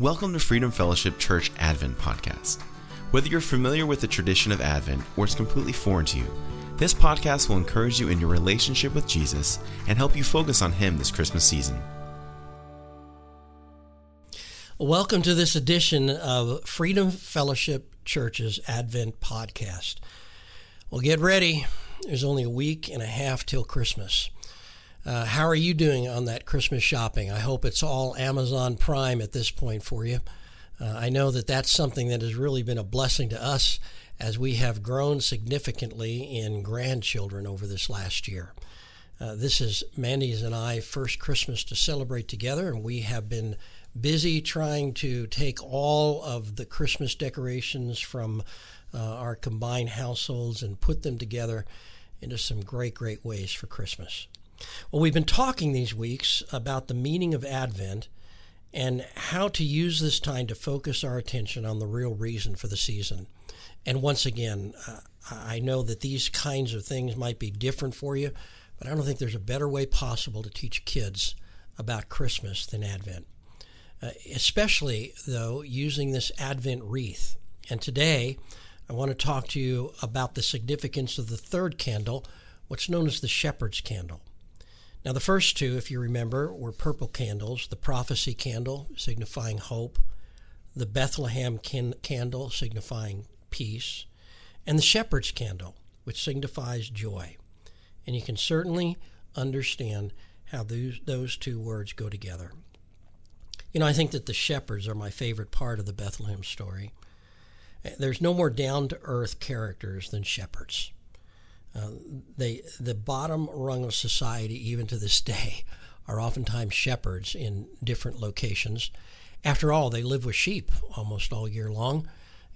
Welcome to Freedom Fellowship Church Advent Podcast. Whether you're familiar with the tradition of Advent or it's completely foreign to you, this podcast will encourage you in your relationship with Jesus and help you focus on Him this Christmas season. Welcome to this edition of Freedom Fellowship Church's Advent Podcast. Well, get ready. There's only a week and a half till Christmas. Uh, how are you doing on that Christmas shopping? I hope it's all Amazon Prime at this point for you. Uh, I know that that's something that has really been a blessing to us as we have grown significantly in grandchildren over this last year. Uh, this is Mandy's and I first Christmas to celebrate together, and we have been busy trying to take all of the Christmas decorations from uh, our combined households and put them together into some great, great ways for Christmas. Well, we've been talking these weeks about the meaning of Advent and how to use this time to focus our attention on the real reason for the season. And once again, uh, I know that these kinds of things might be different for you, but I don't think there's a better way possible to teach kids about Christmas than Advent. Uh, especially, though, using this Advent wreath. And today, I want to talk to you about the significance of the third candle, what's known as the shepherd's candle. Now, the first two, if you remember, were purple candles the prophecy candle, signifying hope, the Bethlehem can- candle, signifying peace, and the shepherd's candle, which signifies joy. And you can certainly understand how those, those two words go together. You know, I think that the shepherds are my favorite part of the Bethlehem story. There's no more down to earth characters than shepherds. Uh, they, the bottom rung of society, even to this day, are oftentimes shepherds in different locations. After all, they live with sheep almost all year long.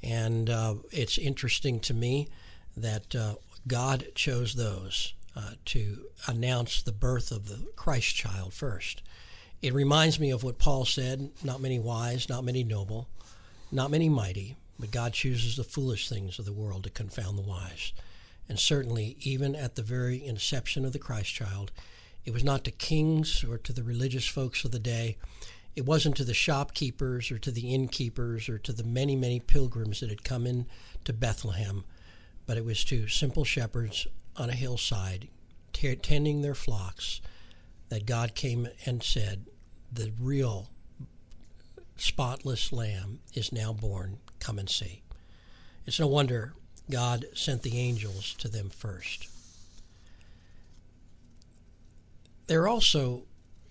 And uh, it's interesting to me that uh, God chose those uh, to announce the birth of the Christ child first. It reminds me of what Paul said not many wise, not many noble, not many mighty, but God chooses the foolish things of the world to confound the wise. And certainly, even at the very inception of the Christ child, it was not to kings or to the religious folks of the day. It wasn't to the shopkeepers or to the innkeepers or to the many, many pilgrims that had come in to Bethlehem, but it was to simple shepherds on a hillside t- tending their flocks that God came and said, The real spotless lamb is now born. Come and see. It's no wonder God sent the angels to them first. They're also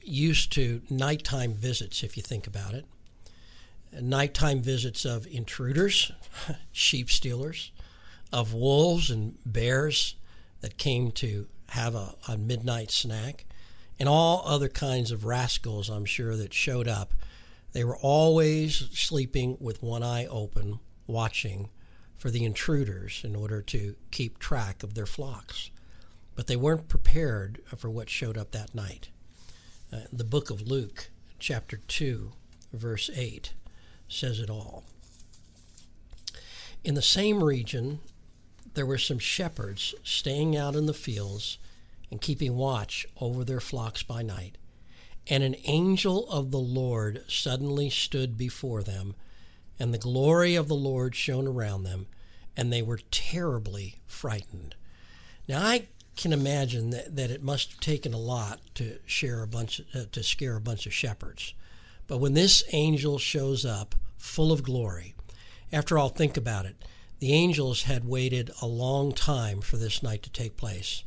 used to nighttime visits, if you think about it. Nighttime visits of intruders, sheep stealers, of wolves and bears that came to have a, a midnight snack, and all other kinds of rascals, I'm sure, that showed up. They were always sleeping with one eye open, watching for the intruders in order to keep track of their flocks. But they weren't prepared for what showed up that night. Uh, the book of Luke, chapter 2, verse 8, says it all. In the same region, there were some shepherds staying out in the fields and keeping watch over their flocks by night. And an angel of the Lord suddenly stood before them and the glory of the Lord shone around them, and they were terribly frightened. Now I can imagine that, that it must have taken a lot to share a bunch uh, to scare a bunch of shepherds. But when this angel shows up full of glory, after all, think about it. The angels had waited a long time for this night to take place.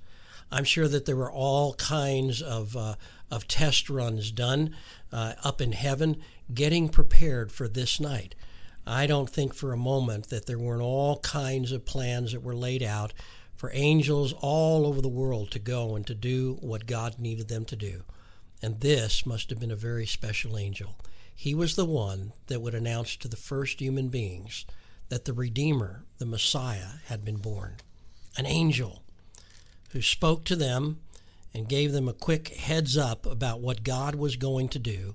I'm sure that there were all kinds of, uh, of test runs done uh, up in heaven, getting prepared for this night. I don't think for a moment that there weren't all kinds of plans that were laid out for angels all over the world to go and to do what God needed them to do. And this must have been a very special angel. He was the one that would announce to the first human beings that the Redeemer, the Messiah, had been born. An angel who spoke to them and gave them a quick heads up about what God was going to do.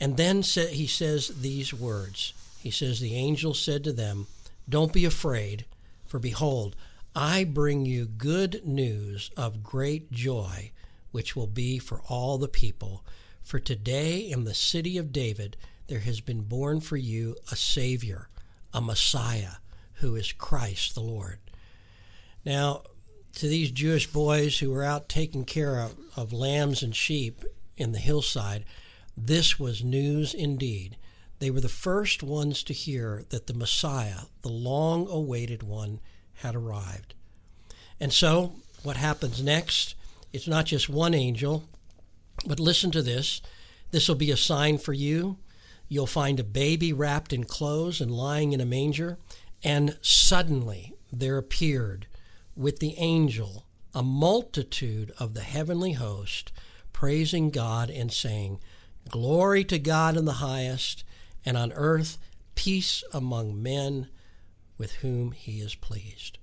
And then he says these words he says, The angel said to them, Don't be afraid, for behold, I bring you good news of great joy, which will be for all the people. For today in the city of David there has been born for you a Savior, a Messiah, who is Christ the Lord. Now, to these Jewish boys who were out taking care of, of lambs and sheep in the hillside, this was news indeed. They were the first ones to hear that the Messiah, the long awaited one, had arrived. And so, what happens next? It's not just one angel, but listen to this. This will be a sign for you. You'll find a baby wrapped in clothes and lying in a manger. And suddenly there appeared with the angel a multitude of the heavenly host, praising God and saying, Glory to God in the highest, and on earth peace among men with whom he is pleased.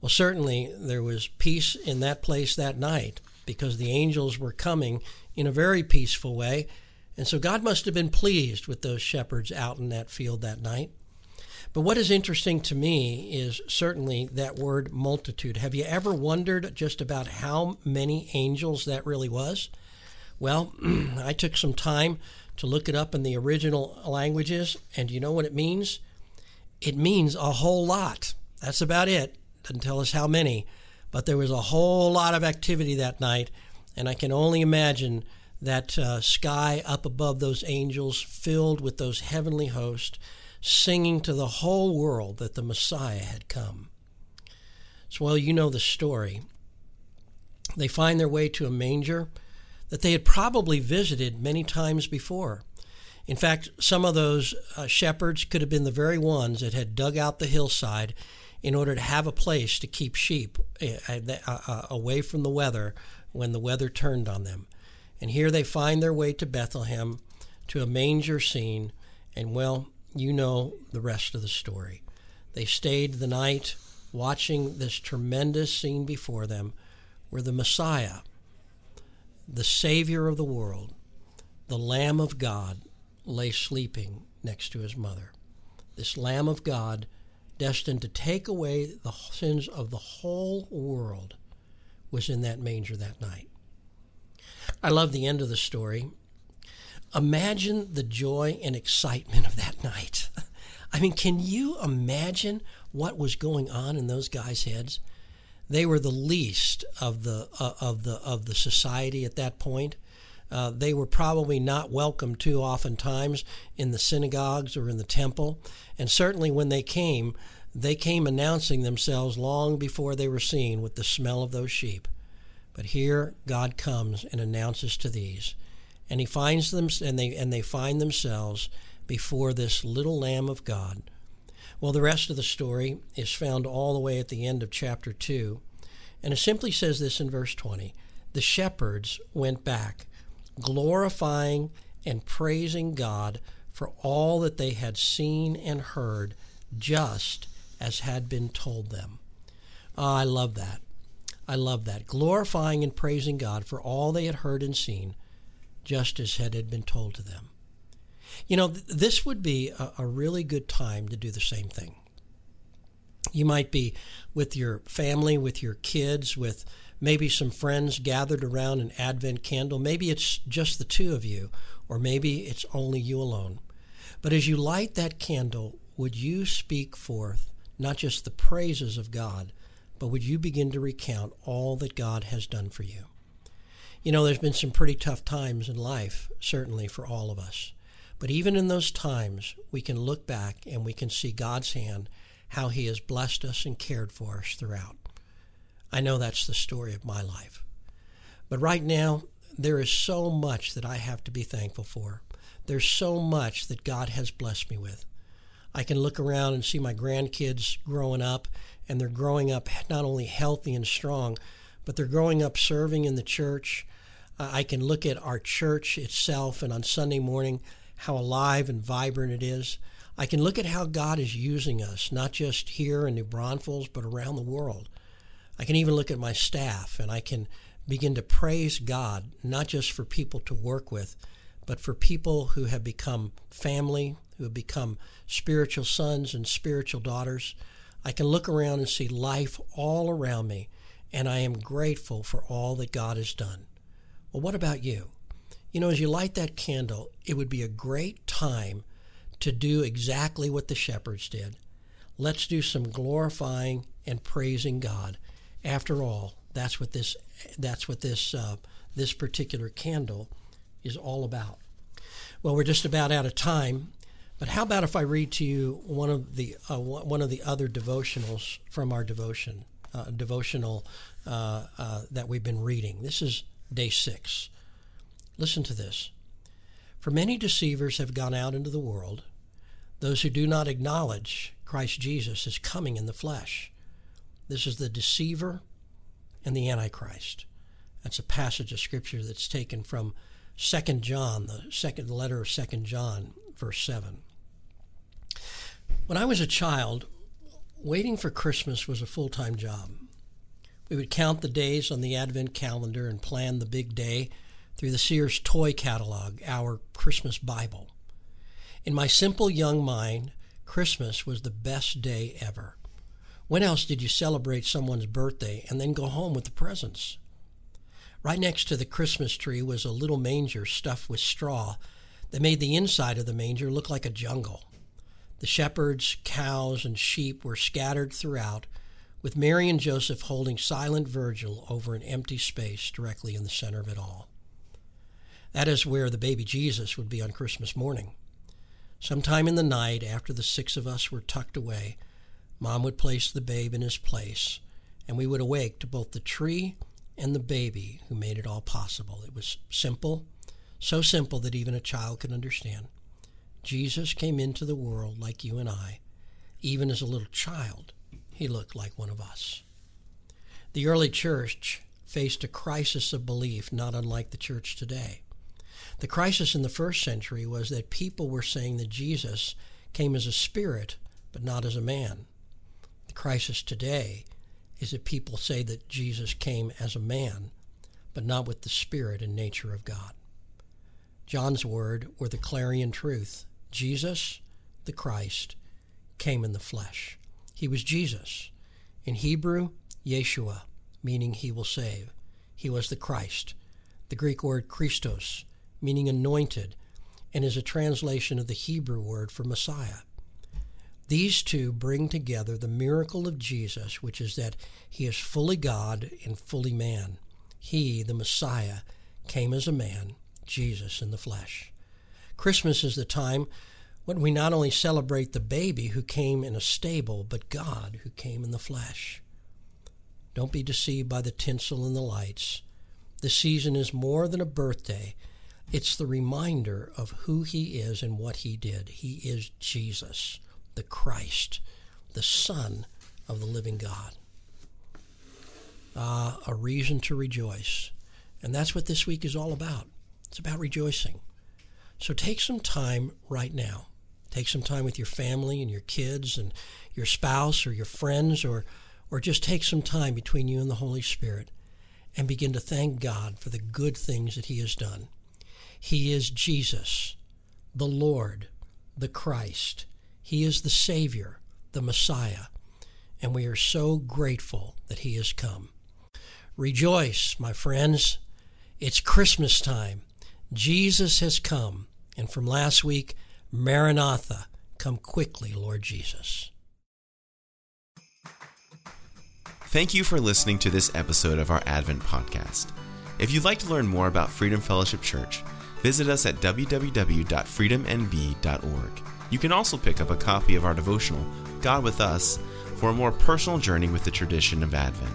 Well, certainly there was peace in that place that night because the angels were coming in a very peaceful way. And so God must have been pleased with those shepherds out in that field that night. But what is interesting to me is certainly that word multitude. Have you ever wondered just about how many angels that really was? Well, I took some time to look it up in the original languages, and you know what it means? It means a whole lot. That's about it. Doesn't tell us how many, but there was a whole lot of activity that night, and I can only imagine that uh, sky up above those angels filled with those heavenly hosts singing to the whole world that the Messiah had come. So, well, you know the story. They find their way to a manger that they had probably visited many times before. In fact, some of those uh, shepherds could have been the very ones that had dug out the hillside in order to have a place to keep sheep uh, uh, uh, away from the weather when the weather turned on them. And here they find their way to Bethlehem, to a manger scene, and well, you know the rest of the story. They stayed the night watching this tremendous scene before them where the Messiah, the Savior of the world, the Lamb of God, lay sleeping next to his mother. This Lamb of God, destined to take away the sins of the whole world, was in that manger that night. I love the end of the story. Imagine the joy and excitement of that night. I mean, can you imagine what was going on in those guys' heads? They were the least of the uh, of the of the society at that point. Uh, they were probably not welcome too oftentimes in the synagogues or in the temple, and certainly when they came, they came announcing themselves long before they were seen with the smell of those sheep. But here God comes and announces to these, and he finds them and they and they find themselves before this little lamb of God well, the rest of the story is found all the way at the end of chapter 2, and it simply says this in verse 20 The shepherds went back, glorifying and praising God for all that they had seen and heard, just as had been told them. Oh, I love that. I love that. Glorifying and praising God for all they had heard and seen, just as had been told to them. You know, th- this would be a, a really good time to do the same thing. You might be with your family, with your kids, with maybe some friends gathered around an Advent candle. Maybe it's just the two of you, or maybe it's only you alone. But as you light that candle, would you speak forth not just the praises of God, but would you begin to recount all that God has done for you? You know, there's been some pretty tough times in life, certainly for all of us. But even in those times, we can look back and we can see God's hand, how He has blessed us and cared for us throughout. I know that's the story of my life. But right now, there is so much that I have to be thankful for. There's so much that God has blessed me with. I can look around and see my grandkids growing up, and they're growing up not only healthy and strong, but they're growing up serving in the church. I can look at our church itself, and on Sunday morning, how alive and vibrant it is. I can look at how God is using us, not just here in New Braunfels, but around the world. I can even look at my staff and I can begin to praise God, not just for people to work with, but for people who have become family, who have become spiritual sons and spiritual daughters. I can look around and see life all around me, and I am grateful for all that God has done. Well, what about you? You know, as you light that candle, it would be a great time to do exactly what the shepherds did. Let's do some glorifying and praising God. After all, that's what this that's what this uh, this particular candle is all about. Well, we're just about out of time, but how about if I read to you one of the uh, one of the other devotionals from our devotion uh, devotional uh, uh, that we've been reading? This is day six. Listen to this. For many deceivers have gone out into the world, those who do not acknowledge Christ Jesus is coming in the flesh. This is the deceiver and the antichrist. That's a passage of scripture that's taken from Second John, the second letter of Second John, verse 7. When I was a child, waiting for Christmas was a full-time job. We would count the days on the advent calendar and plan the big day through the Sears toy catalog, our Christmas Bible. In my simple young mind, Christmas was the best day ever. When else did you celebrate someone's birthday and then go home with the presents? Right next to the Christmas tree was a little manger stuffed with straw that made the inside of the manger look like a jungle. The shepherds, cows, and sheep were scattered throughout, with Mary and Joseph holding silent vigil over an empty space directly in the center of it all. That is where the baby Jesus would be on Christmas morning. Sometime in the night, after the six of us were tucked away, Mom would place the babe in his place, and we would awake to both the tree and the baby who made it all possible. It was simple, so simple that even a child could understand. Jesus came into the world like you and I. Even as a little child, he looked like one of us. The early church faced a crisis of belief not unlike the church today. The crisis in the first century was that people were saying that Jesus came as a spirit, but not as a man. The crisis today is that people say that Jesus came as a man, but not with the spirit and nature of God. John's word were the clarion truth. Jesus, the Christ, came in the flesh. He was Jesus. In Hebrew, Yeshua, meaning he will save. He was the Christ. The Greek word Christos, meaning anointed, and is a translation of the Hebrew word for Messiah. These two bring together the miracle of Jesus, which is that he is fully God and fully man. He, the Messiah, came as a man, Jesus in the flesh. Christmas is the time when we not only celebrate the baby who came in a stable, but God who came in the flesh. Don't be deceived by the tinsel and the lights. The season is more than a birthday. It's the reminder of who he is and what he did. He is Jesus the Christ, the Son of the living God. Uh, a reason to rejoice. And that's what this week is all about. It's about rejoicing. So take some time right now. Take some time with your family and your kids and your spouse or your friends or or just take some time between you and the Holy Spirit and begin to thank God for the good things that he has done. He is Jesus, the Lord, the Christ, he is the Savior, the Messiah, and we are so grateful that He has come. Rejoice, my friends. It's Christmas time. Jesus has come. And from last week, Maranatha, come quickly, Lord Jesus. Thank you for listening to this episode of our Advent podcast. If you'd like to learn more about Freedom Fellowship Church, visit us at www.freedomnb.org. You can also pick up a copy of our devotional, God with Us, for a more personal journey with the tradition of Advent.